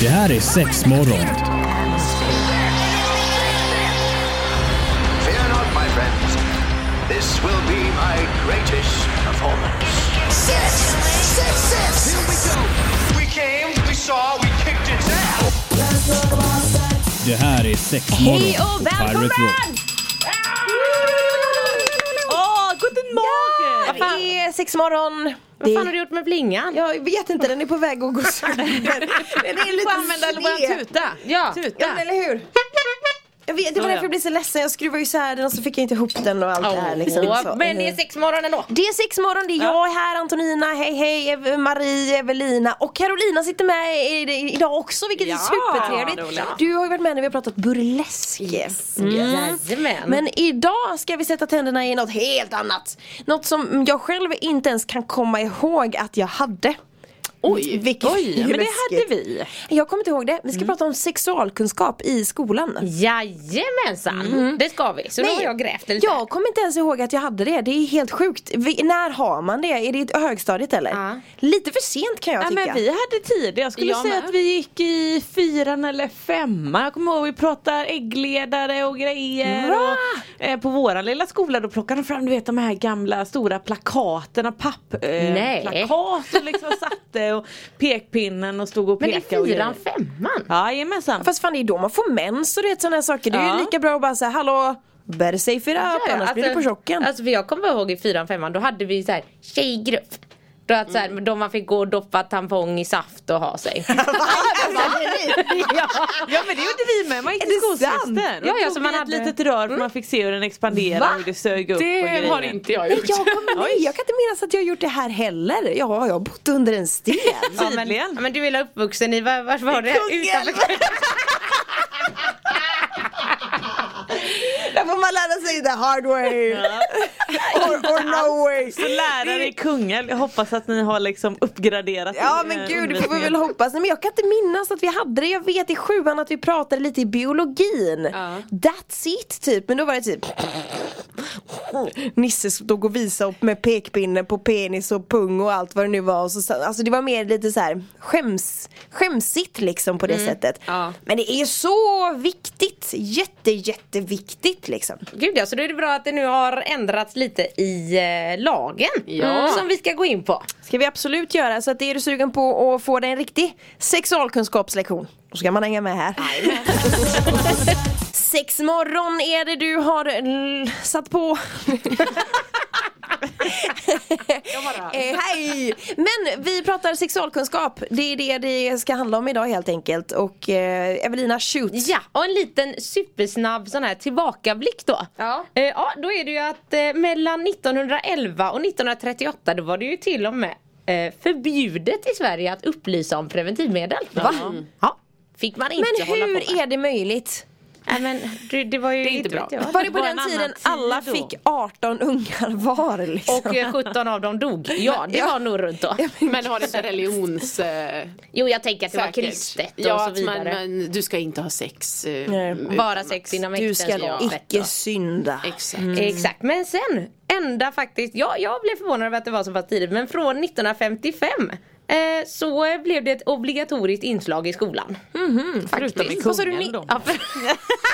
Det här är sex morgon. Fear not, my friends. This will be my greatest performance. Six, six, six. Here we go. We came, we saw, we kicked its ass. Det här är sex morgon Hej och välkommen! Rock. Åh, guten Det är sex morgon. Vad fan har du gjort med blingan? Jag vet inte, den är på väg att gå sönder. Den är lite får använda vår tuta. Ja, Ja, tuta. men eller hur? Jag vet, det var därför jag blev så ledsen. Jag skruvade isär den och så fick jag inte ihop den och allt det här liksom. Så, men det är eh. sex morgon ändå. Det är sex morgon, det är jag här, Antonina, hej hej, Ev- Marie, Evelina och Carolina sitter med idag också vilket Ja, är supertrevligt. Du har ju varit med när vi har pratat burlesk. Mm. Jajamän. Men idag ska vi sätta tänderna i något helt annat. Något som jag själv inte ens kan komma ihåg att jag hade. Oj, Vilket oj, men det hade vi. Jag kommer inte ihåg det. Vi ska prata om sexualkunskap i skolan. Jajamensan, det ska vi. Så nu har jag grävt lite. Jag kommer inte ens ihåg att jag hade det. Det är helt sjukt. Vi, när har man det? Är det i högstadiet eller? Ja. Lite för sent kan jag Ja, tycka. men vi hade tid. Jag skulle Jag säga med. att vi gick i fyran eller femma. Jag kommer ihåg vi pratade äggledare och grejer. Och, eh, på våran lilla skola då plockade de fram du vet de här gamla stora plakaterna, papp eh, Nej. plakat och liksom satte och pekpinnen och stod och Men pekade. i fyran, femman. Jajamensan. Fast fan det är då man får mens och det sådana här saker. Det är Ja. ju lika bra att bara säga hallå Better safe it up annars blir det på chocken. Alltså för jag kommer ihåg i fyran, femman, då hade vi så här tjejgrupp. Då, att så här, då man fick gå och doppa tampong i saft och ha sig. Ja men det gjorde vi med, man gick Är till skolsystern. Ja, ja, så man ett hade- litet rör för man fick se hur den expanderade Va? och hur det sög upp och Det har inte jag gjort. jag, kommer, nej, jag kan inte minnas att jag har gjort det här heller. Ja, jag har bott under en sten. Ja, men, ja, men du är väl uppvuxen i, var, vart var det? Utanför Där får man lära sig the hard way. or, or no way. Så lärare i Kungälv, jag hoppas att ni har liksom uppgraderat Ja eh, men gud det får vi väl hoppas. Nej, men jag kan inte minnas att vi hade det. Jag vet i sjuan att vi pratade lite i biologin. That's it typ. Men då var det typ Nisse stod och visade upp med pekpinne på penis och pung och allt vad det nu var. Och så, alltså det var mer lite så här skäms, skämsigt liksom på det sättet. Ja. Men det är så viktigt. Jätte jätteviktigt liksom. Gud ja, så då är det bra att det nu har ändrats lite i eh, lagen. Ja. Som vi ska gå in på. Ska vi absolut göra. Så att är du sugen på att få dig en riktig sexualkunskapslektion. Då ska man hänga med här. Sex morgon är det du har l- satt på. eh, hej! Men vi pratar sexualkunskap. Det är det det ska handla om idag helt enkelt. Och eh, Evelina shoot. Ja, och en liten supersnabb sån här tillbakablick då. Ja. Eh, ja, då är det ju att eh, mellan 1911 och 1938 då var det ju till och med eh, förbjudet i Sverige att upplysa om preventivmedel. Va? Ja. Fick man inte Men hålla på hur med. är det möjligt? Nej men det, det var ju Det är inte bra. jag. Var det på var den en tiden tid alla då. fick 18 ungar var liksom? Och eh, 17 av dem dog. Ja, det Ja. var nog runt då. Men har det inte religions... Eh, Jo, jag tänker att det var kristet och ja, så att man, vidare. men du ska inte ha sex. Eh, Bara att- sex inom Du ska äktenskapet. icke då. synda. Exakt. Exakt, men sen ända faktiskt, ja, jag blev förvånad över att det var så pass tidigt, men från 1955 eh, så blev det ett obligatoriskt inslag i skolan. Förutom i sa du, Kungälv ni- då. Ja, för,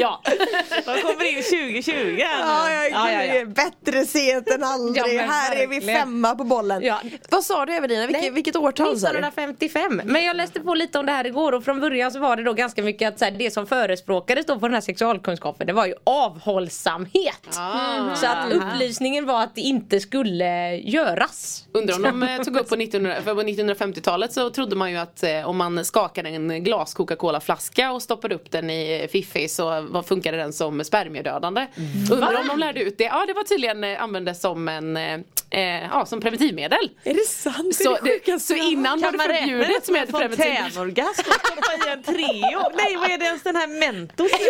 Ja. De kommer in 2020 här nu. Ja, ja, Ja, ja, ja. Bättre sent än aldrig. Ja, här är vi femma på bollen. Ja. Vad sa du Evelina? Vilket, Nej, vilket årtal sa du? 1955. Men jag läste på lite om det här igår och från början så var det då ganska mycket att så här, det som förespråkades då på den här sexualkunskapen det var ju avhållsamhet. Ah. Så att upplysningen var att det inte skulle göras. Undrar om de eh, tog upp på 1900, för på 1950-talet så trodde man ju att eh, om man skakade en glas Coca-Cola flaska och stoppade upp den i fiffi så vad funkade den som spermiedödande. Undrar om de lärde ut det. Ja det var tydligen eh, användes som en eh, eh, ja, som preventivmedel. Är det sant? Så, det, det, så innan var det förbjudet med preventivmedel. fontänorgasm och stoppa i en Treo. Nej vad är det ens den här Mentos?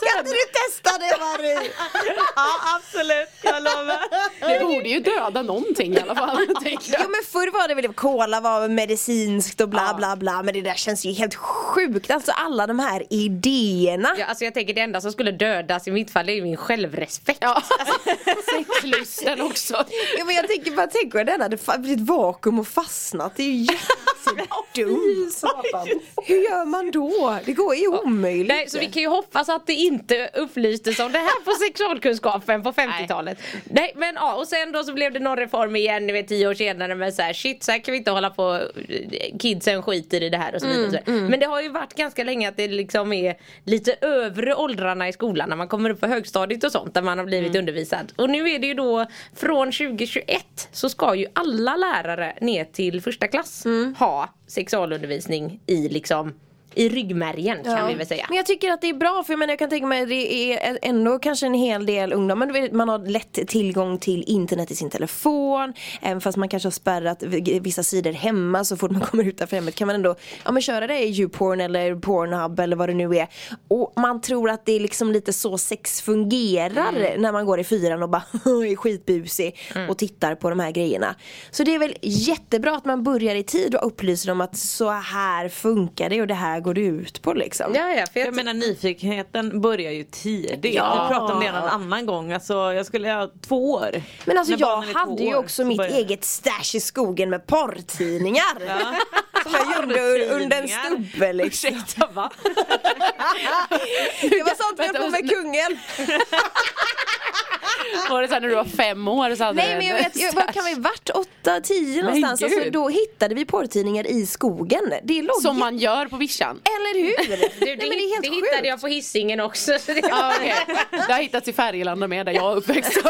Det? Kan inte du testa det Marie? Ja absolut, jag lovar. Det borde ju döda någonting i alla fall. tänker jag. Jo men förr var det väl cola var medicinskt och bla bla bla men det där känns ju helt sjukt. Alltså alla de här idéerna. Ja, alltså jag tänker det enda som skulle dödas i mitt fall är ju min självrespekt. Ja. Sexlusten också. Ja, men jag tänker bara, tänk om den hade blivit vakuum och fastnat. Det är ju jättedumt. Hur gör man då? Det går ju omöjligt. Nej, så vi kan ju hoppas att det inte upplystes om det här på sexualkunskapen på 50-talet. Nej. men ja, och sen då så blev det någon reform igen, ni vet tio år senare med så här shit så här kan vi inte hålla på, kidsen skiter i det här och så vidare. och så vidare. Men det har ju varit ganska länge att det liksom är lite övre åldrarna i skolan när man kommer upp på högstadiet och sånt där man har blivit undervisad. Och nu är det ju då från 2021 så ska ju alla lärare ner till första klass ha sexualundervisning i liksom i ryggmärgen kan vi väl säga. Men jag tycker att det är bra för jag, menar, jag kan tänka mig att det är ändå kanske en hel del ungdomar, man har lätt tillgång till internet i sin telefon. Även fast man kanske har spärrat vissa sidor hemma så fort man kommer utanför hemmet kan man ändå ja, men köra det i YouPorn eller Pornhub eller vad det nu är. Och man tror att det är liksom lite så sex fungerar när man går i fyran och bara är skitbusig och tittar på de här grejerna. Så det är väl jättebra att man börjar i tid och upplyser om att så här funkar det och det här går det ut på liksom. Ja, ja, för jag, Jag menar nyfikenheten börjar ju tidigt. Ja. Vi pratade om det en annan gång. Alltså, jag skulle ha två år. Men alltså När jag hade ju år också så mitt börjar- eget stash i skogen med porrtidningar. Som jag gjorde under en stubbe liksom. Ursäkta va? Det var sånt Vänta, på med kungen. Var det så här när du var fem år så hade Nej men jag vet, jag, vad kan vi varit? Åtta, tio någonstans. Alltså, då hittade vi porrtidningar i skogen. Det låg Som man gör på vischan. Eller hur? du, det, Nej, men det är helt det sjukt. hittade jag på hissingen också. Så det, Ja, okej. Det har hittats i Färgelanda med där jag är uppväxt.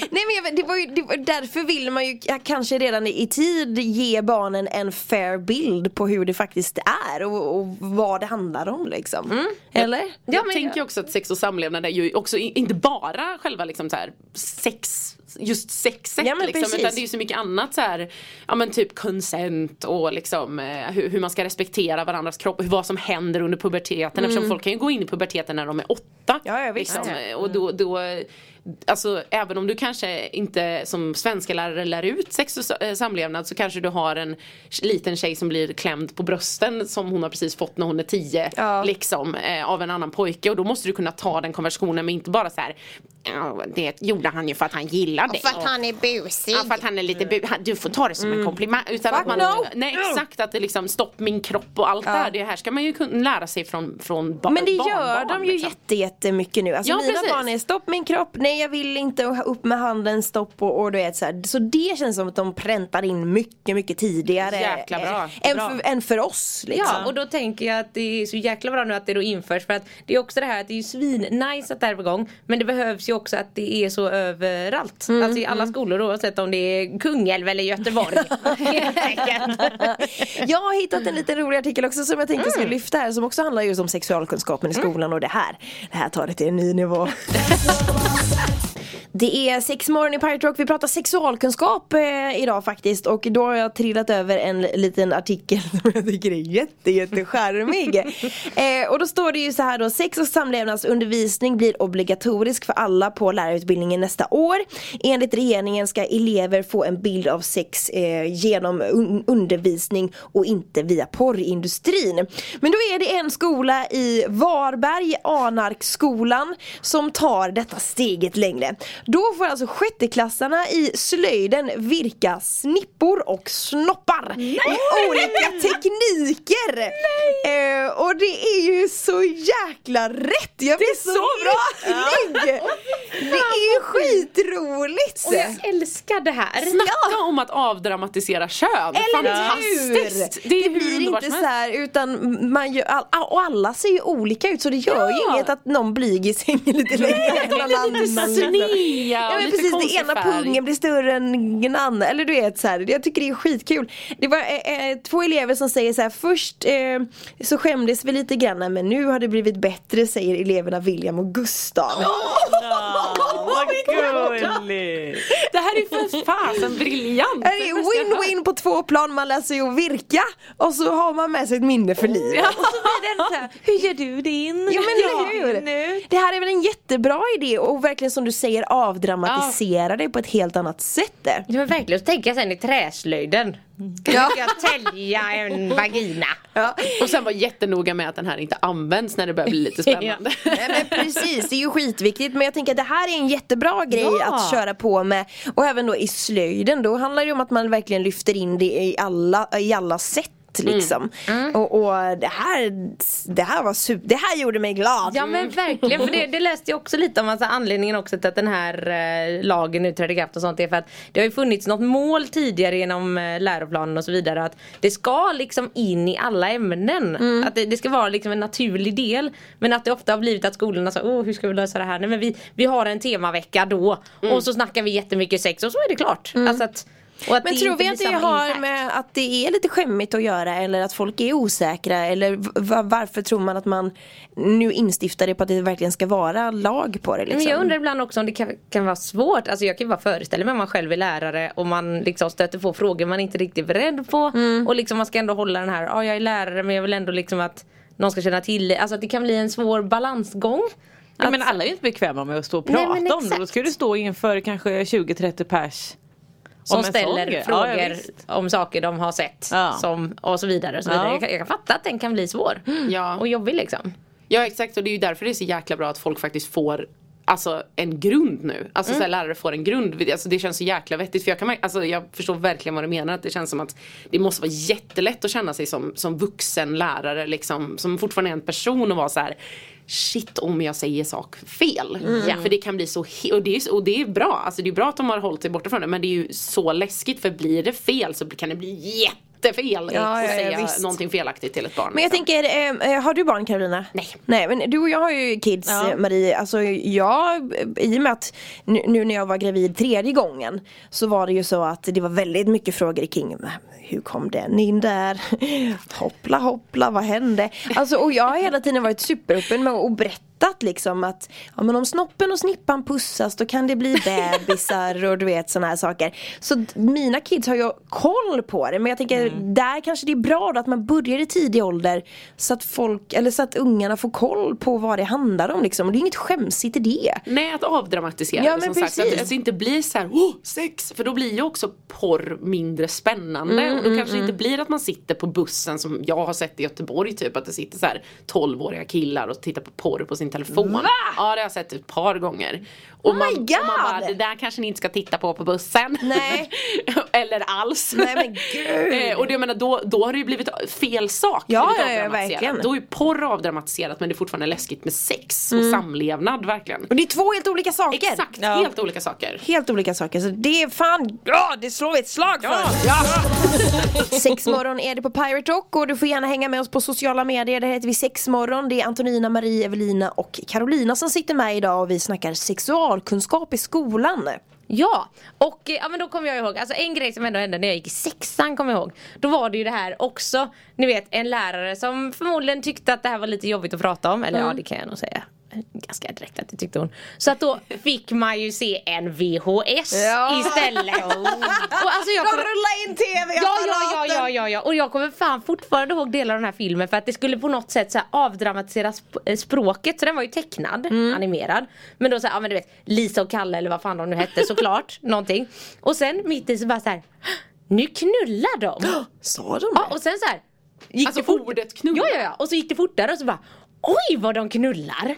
Nej men jag, det var ju det var, därför vill man ju ja, kanske redan i tid ge barnen en fair bild på hur det faktiskt är och, och vad det handlar om liksom. Eller? Jag tänker också att sex och samlevnad är ju också inte bara själva liksom så här sex Just sexet Ja, men liksom, precis. utan det är så mycket annat så här, Ja men typ consent och liksom eh, hur, hur man ska respektera varandras kropp och vad som händer under puberteten eftersom folk kan ju gå in i puberteten när de är åtta. Ja, ja, visst. liksom, Och då, då Alltså även om du kanske inte som svenska lärare lär ut sex och eh, samlevnad så kanske du har en liten tjej som blir klämd på brösten som hon har precis fått när hon är tio Ja. liksom eh, av en annan pojke och då måste du kunna ta den konversationen men inte bara så här "Ja, det gjorde han ju för att han gillar det. För att han är busig. Ja, för att han är lite bu- Du får ta det som en komplimang. Utan att man, no. Nej exakt att det liksom stopp min kropp och allt det här. Det här ska man ju kunna lära sig från, från ba- Men det gör de ju liksom. jätte, jättemycket nu. Alltså Ja, mina precis. barn är stopp min kropp, nej jag vill inte och upp med handen, stopp och, och du vet så här. Så det känns som att de präntar in mycket, mycket tidigare. Jäkla bra. Än, Bra. för, än för oss liksom. Ja och då tänker jag att det är så jäkla bra nu att det då införs för att det är också det här att det är ju svin-nice att det här är på gång men det behövs ju också att det är så överallt. Mm, Alltså i alla skolor oavsett om det är Kungälv eller Göteborg. Jag har hittat en liten rolig artikel också som jag tänkte skulle lyfta här som också handlar just om sexualkunskapen i skolan och det här. Det här tar det till en ny nivå. Det är sex morgon i Pirate Rock, vi pratar sexualkunskap eh, idag faktiskt och då har jag trillat över en liten artikel som jag tycker är jätte, jättecharmig. eh, och då står det ju så här då, sex och samlevnadsundervisning blir obligatorisk för alla på lärarutbildningen nästa år. Enligt regeringen ska elever få en bild av sex eh, genom un- undervisning och inte via porrindustrin. Men då är det en skola i Varberg, Anarkskolan, som tar detta steget längre. Då får alltså sjätteklassarna i slöjden virka snippor och snoppar i olika tekniker. Eh, och det är ju så jäkla rätt! Jag blir så, lycklig! Det är ju skitroligt! Och jag älskar det här. Snacka om att avdramatisera kön. Eller Fantastiskt! hur? Det är Det blir inte så här utan man gör, all, och alla ser ju olika ut så det gör ju Ja. inget att någon blyg är lite längre än någon annan. liksom. snea Ja och men lite precis, det konstig ena färg. pungen blir större än den andra. Eller du vet så här, jag tycker det är skitkul. Det var eh, eh, två elever som säger så här, först eh, så skämdes vi lite grann men nu har det blivit bättre säger eleverna William och Gustav. Vad gulligt. Det här är för fasen briljant! Det är win-win på två plan, man lär sig att virka och så har man med sig ett minne för livet. Ja, och så blir det så här, hur gör du din? Ja men eller hur? Nu. Det här är väl en jättebra idé och verkligen som du säger avdramatisera det på ett helt annat sätt. Ja men verkligen, jag sen i träslöjden. Ja. Ska jag tälja en vagina? Ja. Och sen var jättenoga med att den här inte används när det börjar bli lite spännande. Nej men precis, det är ju skitviktigt men jag tänker att det här är en jättebra grej Ja. att köra på med Och även då i slöjden, då handlar det om att man verkligen lyfter in det i alla, i alla sätt liksom. Och, och det här, det här var super, det här gjorde mig glad. Ja men verkligen, för det, det läste jag också lite om. Alltså, anledningen också till att den här eh, lagen nu trädde i kraft och sånt är för att det har ju funnits något mål tidigare genom eh, läroplanen och så vidare att det ska liksom in i alla ämnen. Att det, det ska vara liksom en naturlig del. Men att det ofta har blivit att skolorna säger åh hur ska vi lösa det här? Nej men vi, vi har en temavecka då. Och så snackar vi jättemycket sex och så är det klart. Alltså att, och att Men det tror vi att det har impact. med att det är lite skämmigt att göra eller att folk är osäkra eller varför tror man att man nu instiftar det på att det verkligen ska vara lag på det liksom? Men jag undrar ibland också om det kan, kan vara svårt. Alltså jag kan ju bara föreställa mig om man själv är lärare och man liksom stöter på frågor man inte riktigt är beredd på. Mm. Och liksom man ska ändå hålla den här, ja jag är lärare men jag vill ändå liksom att någon ska känna till det. Alltså att det kan bli en svår balansgång. Ja, men alla är ju inte bekväma med att stå och Nej, prata men om det. Då ska du stå inför kanske 20-30 pers. Som om ställer frågor Ja, om saker de har sett. Ja. Som, och så vidare. Och så vidare. Ja. Jag, kan, jag kan fatta att den kan bli svår. Ja. Och jobbig liksom. Ja exakt och det är ju därför det är så jäkla bra att folk faktiskt får Alltså en grund nu, alltså så här, lärare får en grund, alltså det känns så jäkla vettigt för jag kan alltså jag förstår verkligen vad du menar att det känns som att Det måste vara jättelätt att känna sig som, som vuxen lärare liksom, som fortfarande är en person och vara så här Shit om jag säger sak fel. Ja, för det kan bli så, och det, är, och det är bra, alltså det är bra att de har hållit sig borta från det men det är ju så läskigt för blir det fel så kan det bli jättefel Ja, att ja, säga visst. någonting felaktigt till ett barn. Men jag liksom. tänker, eh, har du barn Carolina? Nej. Nej men du och jag har ju kids Ja. eh, Marie, alltså jag, i och med att nu, nu när jag var gravid tredje gången Så var det ju så att det var väldigt mycket frågor kring Hur kom den in där? Hoppla hoppla, vad hände? Alltså och jag har hela tiden varit superöppen med att berättat liksom att ja, men om snoppen och snippan pussas då kan det bli bebisar och du vet sådana här saker. Så mina kids har ju koll på det men jag tänker där kanske det är bra då att man börjar i tidig ålder så att folk, eller så att ungarna får koll på vad det handlar om liksom. Och det är inget skämsigt i det. Nej att avdramatisera Ja, det som sagt. Att, precis. att det inte blir så här, oh, sex! För då blir ju också porr mindre spännande. Mm, och då kanske det inte blir att man sitter på bussen som jag har sett i Göteborg typ. Att det sitter så här 12-åriga killar och tittar på porr på sin telefon. Va? Ja det har jag sett ett par gånger. Och my man, och man bara, God! det där kanske ni inte ska titta på på bussen. Nej. Eller alls. Nej, men gud. Eh, och det, jag menar, då, då har det ju blivit fel sak. Ja, ja, ja, verkligen. Då är ju porr avdramatiserat men det är fortfarande läskigt med sex Mm. och samlevnad verkligen. Och det är två helt olika saker. Exakt, helt olika saker. Helt olika saker, så det är fan, ja det slår vi ett slag för! Ja. Sexmorgon är det på Pirate Rock och du får gärna hänga med oss på sociala medier, där heter vi Sexmorgon. Det är Antonina, Marie, Evelina och Carolina som sitter med idag och vi snackar sexualkunskap i skolan. Ja, och eh, ja, men då kommer jag ihåg, alltså en grej som ändå hände när jag gick i sexan kommer jag ihåg. Då var det ju det här också, ni vet en lärare som förmodligen tyckte att det här var lite jobbigt att prata om, eller ja det kan jag nog säga. Ganska direkt att det tyckte hon. Så att då fick man ju se en VHS Ja. istället. Och alltså jag De kommer- rullar in tv Ja, ja, ja, ja, ja, ja. Och jag kommer fan fortfarande ihåg delar av den här filmen för att det skulle på något sätt så här avdramatisera sp- eh, språket. Så den var ju tecknad, animerad. Men då så här, ja men du vet Lisa och Kalle eller vad fan de nu hette såklart. någonting. Och sen mitt i så bara så här. Nu knullar de! Sa de Ja, det? och sen så här. Gick Alltså det fort- ordet knulla. Ja, ja, ja. Och så gick det fortare och så bara Oj vad de knullar!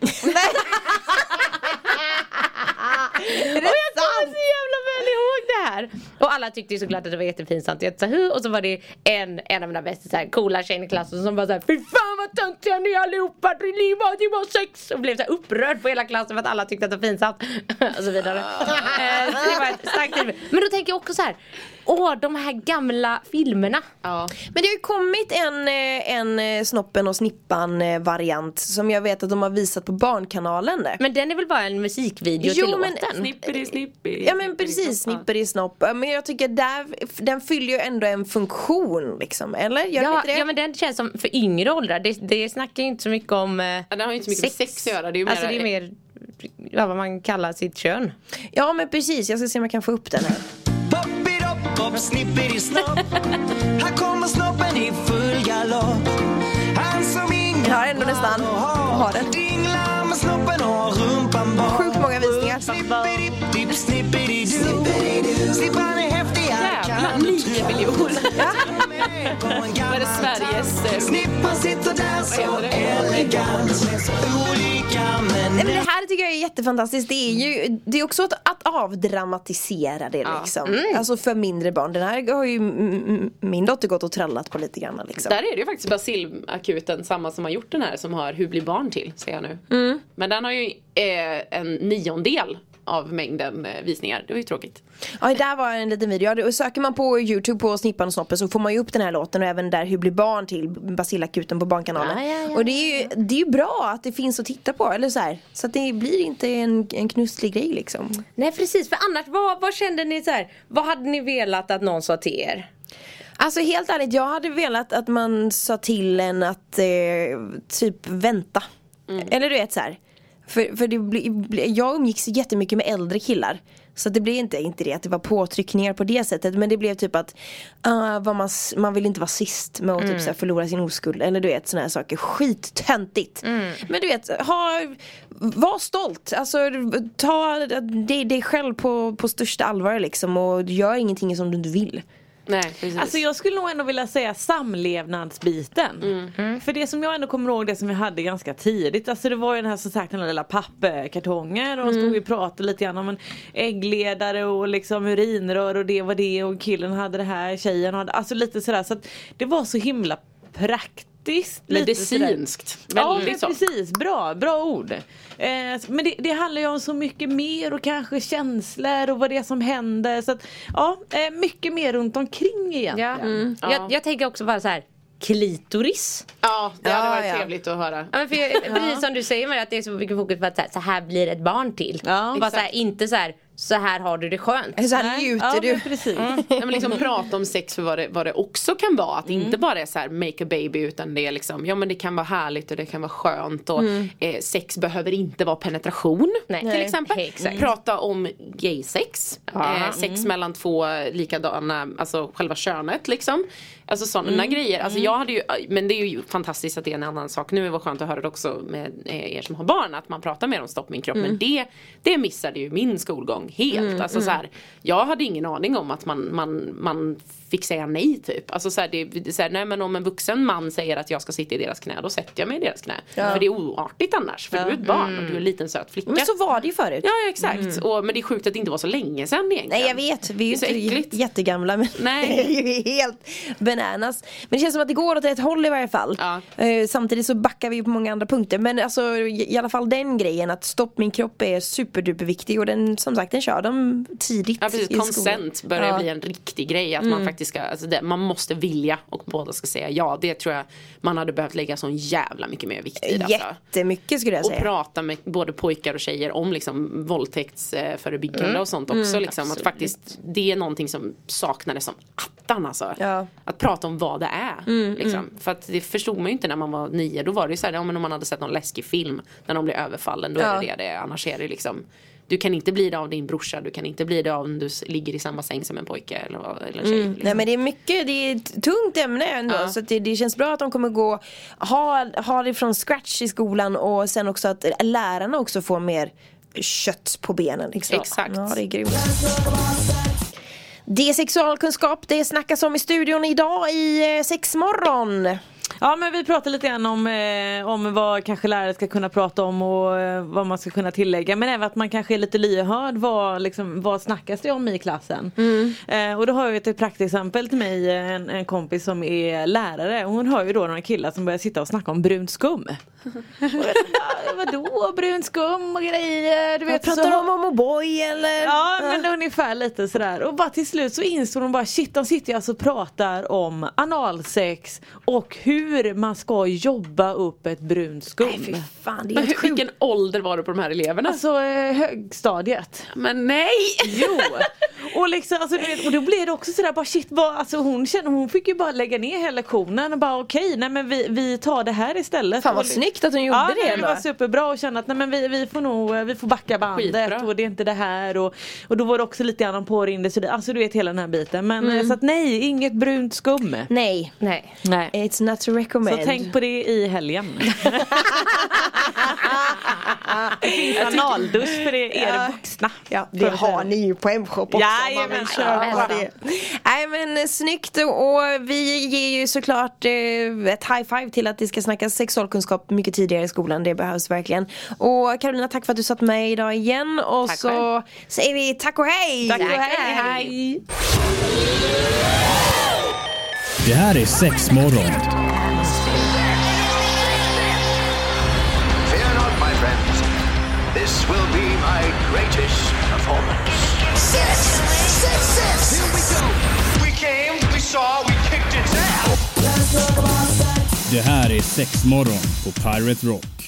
Är det Och jag kommer så jävla väl ihåg det här! Och alla tyckte ju såklart att det var jättepinsamt och jättesahu och så var det en, en av mina bästa så här, coola tjejer i klassen som bara såhär Fy fan vad töntiga ni är allihopa! Det var, det var sex! Och blev så här upprörd på hela klassen för att alla tyckte att det var pinsamt. och så vidare. Eh, så det var ett starkt. Men då tänker jag också så här. Åh, de här gamla filmerna. Ja. Men det har ju kommit en, eh, en eh, Snoppen och Snippan eh, variant som jag vet att de har visat på Barnkanalen. Men den är väl bara en musikvideo Jo, till men- låten? Snipperi snipperi. Ja men precis, snipper i snopp. Men jag tycker där, den fyller ju ändå en funktion liksom, eller? Gör Ja, inte det? ja men den känns som för yngre åldrar. Det, det snackar ju inte så mycket om eh, Ja, den har ju inte så mycket med sex att göra, det är ju alltså mer- det är mer ja, vad man kallar sitt kön. Ja men precis, jag ska se om jag kan få upp den här. Pop snippity snopp. Här kommer snoppen i full galopp. Han som ingen har ändå nästan har den. Dinglar med snoppen och rumpan bak. Sjukt många visningar. Är det Sveriges... eh, Snippan sitter där så elegant. Olika men Nej, men det här tycker jag är jättefantastiskt. Det är ju det är också att, att avdramatisera det liksom. Alltså för mindre barn. Den här har ju mm, mm, min dotter gått och trallat på lite grann liksom. Där är det ju faktiskt Basilakuten, samma som har gjort den här, som har Hur blir barn till? Ser jag nu. Men den har ju eh, en niondel av mängden eh, visningar. Det var ju tråkigt. Ja, där var en liten video. Ja, och söker man på Youtube på Snippan och Snoppen så får man ju upp den här låten och även där Hur blir barn till Basilakuten på Barnkanalen. Ja, ja, ja, och det är, ju, det är ju bra att det finns att titta på. Eller så, här. så att det blir inte en, en knusslig grej liksom. Nej precis, för annars vad, vad kände ni så här? Vad hade ni velat att någon sa till er? Alltså helt ärligt, jag hade velat att man sa till en att eh, typ vänta. Eller du vet så här. För, för det bli, jag umgicks jättemycket med äldre killar. Så det blev inte, inte det att det var påtryckningar på det sättet men det blev typ att uh, man, man vill inte vara sist med att typ, så här, förlora sin oskuld eller du vet såna här saker. Skittöntigt. Men du vet, ha, var stolt. Alltså ta dig själv på, på största allvar liksom och gör ingenting som du inte vill. Nej, precis. Alltså jag skulle nog ändå vilja säga samlevnadsbiten. Mm. För det som jag ändå kommer ihåg det som vi hade ganska tidigt. Alltså det var ju den här som sagt den lilla pappkartongen och Mm. stod och pratade lite grann om en äggledare och liksom urinrör och det var det och killen hade det här, tjejen hade, alltså lite sådär så att det var så himla praktiskt. Sådär. Medicinskt. Ja Väldigt men så. precis, bra, bra ord. Eh, men det, det handlar ju om så mycket mer och kanske känslor och vad det är som händer. Så att, ja, eh, mycket mer runt omkring egentligen. Ja. Jag, jag tänker också bara så här klitoris. Ja, det hade Ja, varit ja. trevligt att höra. Ja, men för jag, precis som du säger Maria, att det är så mycket fokus på att så här, så här blir ett barn till. Ja, bara så här, inte så här, så här har du det skönt. Så här Nej, njuter ja, du. precis. Nej, men liksom prata om sex för vad det, vad det också kan vara. Att det inte bara är så här make a baby utan det är liksom, ja men det kan vara härligt och det kan vara skönt och eh, sex behöver inte vara penetration Nej. till Nej. exempel. Exakt. Prata om gay-sex. Ja. Eh, sex mellan två likadana, alltså själva könet liksom. Alltså sådana grejer. Alltså jag hade ju, men det är ju fantastiskt att det är en annan sak. Nu var det skönt att höra det också med eh, er som har barn att man pratar mer om stopp min kropp. Men det, det missade ju min skolgång helt. Alltså så här, jag hade ingen aning om att man, man, man fick säga nej typ. Alltså så här, det, så här, nej men om en vuxen man säger att jag ska sitta i deras knä då sätter jag mig i deras knä. För det är oartigt annars. För du är ett barn och du är en liten söt flicka. Men så var det ju förut. Ja ja, exakt. Och, men det är sjukt att det inte var så länge sedan egentligen. Nej jag vet, vi är ju inte äckligt. jättegamla men Nej. det är helt bananas. Men det känns som att det går åt rätt håll i varje fall. Ja. Eh, samtidigt så backar vi på många andra punkter. Men alltså i i alla fall den grejen att stopp min kropp är superduperviktig och den som sagt den kör de tidigt Ja precis, i skolan. consent börjar Ja. Mm. bli en riktig grej. Att man faktiskt ska, alltså det, man måste vilja och båda ska säga ja. Det tror jag man hade behövt lägga sån jävla mycket mer vikt vid. Alltså. Jättemycket skulle jag Och säga. prata med både pojkar och tjejer om liksom våldtäktsförebyggande Mm. och sånt också. liksom. Att faktiskt, det är någonting som saknades som attan alltså. Ja. Mm, Att prata om vad det är. liksom. För att det förstod man ju inte när man var nio. Då var det ju så här, ja, men om man hade sett någon läskig film när de blev överfallen. Då är Ja. det det det är. Annars är det liksom du kan inte bli det av din brorsa, du kan inte bli det av om du ligger i samma säng som en pojke eller, eller tjej. Liksom. Nej men det är mycket, det är ett tungt ämne ändå Ja. så det, det känns bra att de kommer gå ha, ha det från scratch i skolan och sen också att lärarna också får mer kött på benen. Liksom. Exakt. Ja det är grymt. Det är sexualkunskap det snackas om i studion idag i eh, sexmorgon. Ja men vi pratar lite grann om, eh, om vad kanske lärare ska kunna prata om och eh, vad man ska kunna tillägga men även att man kanske är lite lyhörd vad, liksom, vad snackas det om i klassen. Eh, och då har jag ett praktexempel till mig, en, en kompis som är lärare och hon hör ju då några killar som börjar sitta och snacka om brunt skum. och bara, vadå brunt skum och grejer? Du vet, Pratar så- de om O'boy eller? Ja men ungefär lite sådär och bara till slut så insåg de bara shit de sitter ju alltså och pratar om analsex och hur man ska jobba upp ett brunt skum. Nej fy fan det är Men hur, vilken ålder var det på de här eleverna? Alltså eh, högstadiet. men nej! Jo! Och, liksom, alltså, och då blev det också sådär bara shit, vad, alltså, hon, kände, hon fick ju bara lägga ner hela lektionen och bara okej, nej men vi, vi tar det här istället. Fan vad Och- snyggt att hon gjorde Ja, det nej, det var superbra och känna att nej, men vi, vi får nog vi får backa bandet Skitbra. och det är inte det här och, och då var det också lite grann om det, alltså du vet hela den här biten men Mm. eh, så att nej, inget brunt skum. Nej, Nej. Nej. it's not to recommend. Så tänk på det i helgen. Det finns analdusch för det är det vuxna. Ja, det har ni ju på M-shop också. Jajamän, ja. det. Nej men snyggt och vi ger ju såklart eh, ett high five till att det ska snackas sexualkunskap mycket tidigare i skolan. Det behövs verkligen. Och Carolina tack för att du satt med idag igen och Tack så själv. säger vi tack och hej! Tack och hej. hej. Det här är Sexmorgon. Will be my greatest performance. Six, six, six. Here we go. We came, we saw, we kicked its ass. Det här är Sexmorgon på Pirate Rock.